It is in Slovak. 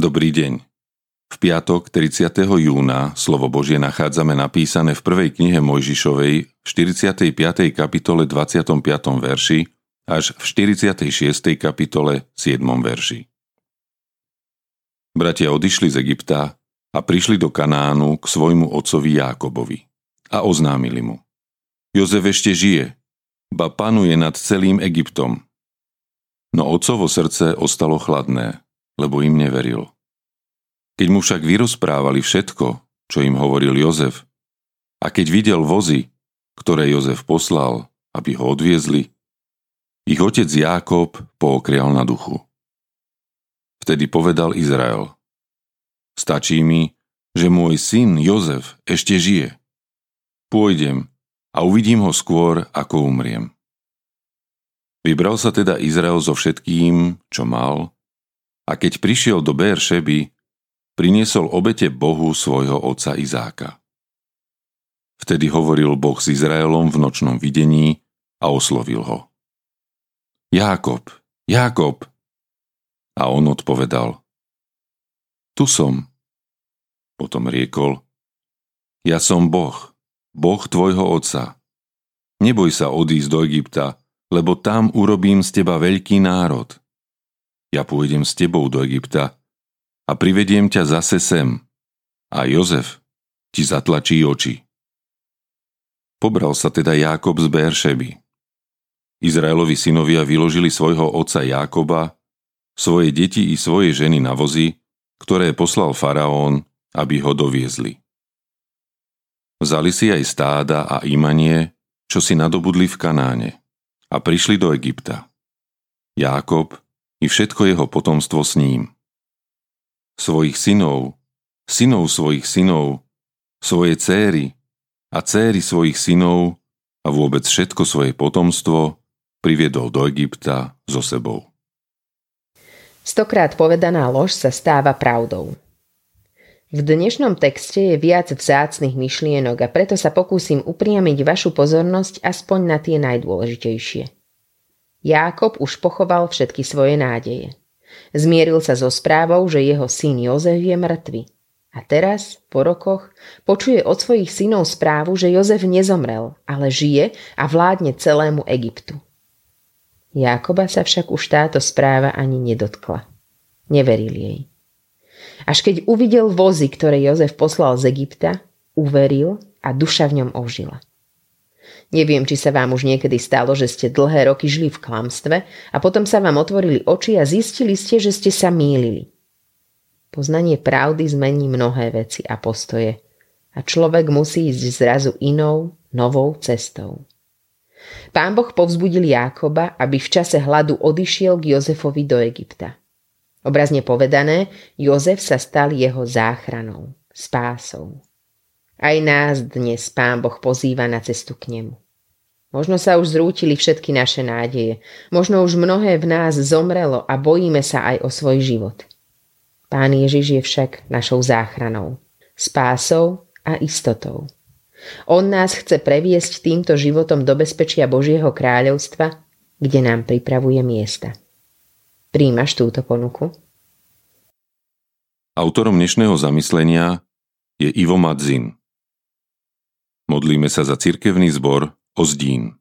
Dobrý deň. V piatok 30. júna slovo Božie nachádzame napísané v prvej knihe Mojžišovej v 45. kapitole 25. verši až v 46. kapitole 7. verši. Bratia odišli z Egypta a prišli do Kanánu k svojmu otcovi Jákobovi a oznámili mu. Jozef ešte žije, ba panuje nad celým Egyptom. No otcovo srdce ostalo chladné lebo im neveril. Keď mu však vyrozprávali všetko, čo im hovoril Jozef, a keď videl vozy, ktoré Jozef poslal, aby ho odviezli, ich otec Jákob pookrial na duchu. Vtedy povedal Izrael, stačí mi, že môj syn Jozef ešte žije. Pôjdem a uvidím ho skôr, ako umriem. Vybral sa teda Izrael so všetkým, čo mal, a keď prišiel do Šeby, priniesol obete Bohu svojho otca Izáka. Vtedy hovoril Boh s Izraelom v nočnom videní a oslovil ho. Jákob, Jákob! A on odpovedal. Tu som. Potom riekol. Ja som Boh, Boh tvojho otca. Neboj sa odísť do Egypta, lebo tam urobím z teba veľký národ ja pôjdem s tebou do Egypta a privediem ťa zase sem. A Jozef ti zatlačí oči. Pobral sa teda Jákob z Beršeby. Izraelovi synovia vyložili svojho otca Jákoba, svoje deti i svoje ženy na vozy, ktoré poslal faraón, aby ho doviezli. Vzali si aj stáda a imanie, čo si nadobudli v Kanáne a prišli do Egypta. Jákob i všetko jeho potomstvo s ním. Svojich synov, synov svojich synov, svoje céry a céry svojich synov a vôbec všetko svoje potomstvo priviedol do Egypta so sebou. Stokrát povedaná lož sa stáva pravdou. V dnešnom texte je viac vzácnych myšlienok a preto sa pokúsim upriamiť vašu pozornosť aspoň na tie najdôležitejšie – Jákob už pochoval všetky svoje nádeje. Zmieril sa so správou, že jeho syn Jozef je mŕtvy. A teraz, po rokoch, počuje od svojich synov správu, že Jozef nezomrel, ale žije a vládne celému Egyptu. Jákoba sa však už táto správa ani nedotkla. Neveril jej. Až keď uvidel vozy, ktoré Jozef poslal z Egypta, uveril a duša v ňom ožila. Neviem, či sa vám už niekedy stalo, že ste dlhé roky žili v klamstve a potom sa vám otvorili oči a zistili ste, že ste sa mýlili. Poznanie pravdy zmení mnohé veci a postoje a človek musí ísť zrazu inou, novou cestou. Pán Boh povzbudil Jákoba, aby v čase hladu odišiel k Jozefovi do Egypta. Obrazne povedané, Jozef sa stal jeho záchranou, spásou. Aj nás dnes Pán Boh pozýva na cestu k nemu. Možno sa už zrútili všetky naše nádeje. Možno už mnohé v nás zomrelo a bojíme sa aj o svoj život. Pán Ježiš je však našou záchranou, spásou a istotou. On nás chce previesť týmto životom do bezpečia Božieho kráľovstva, kde nám pripravuje miesta. Príjmaš túto ponuku? Autorom dnešného zamyslenia je Ivo Madzin. Modlíme sa za cirkevný zbor Ozdín.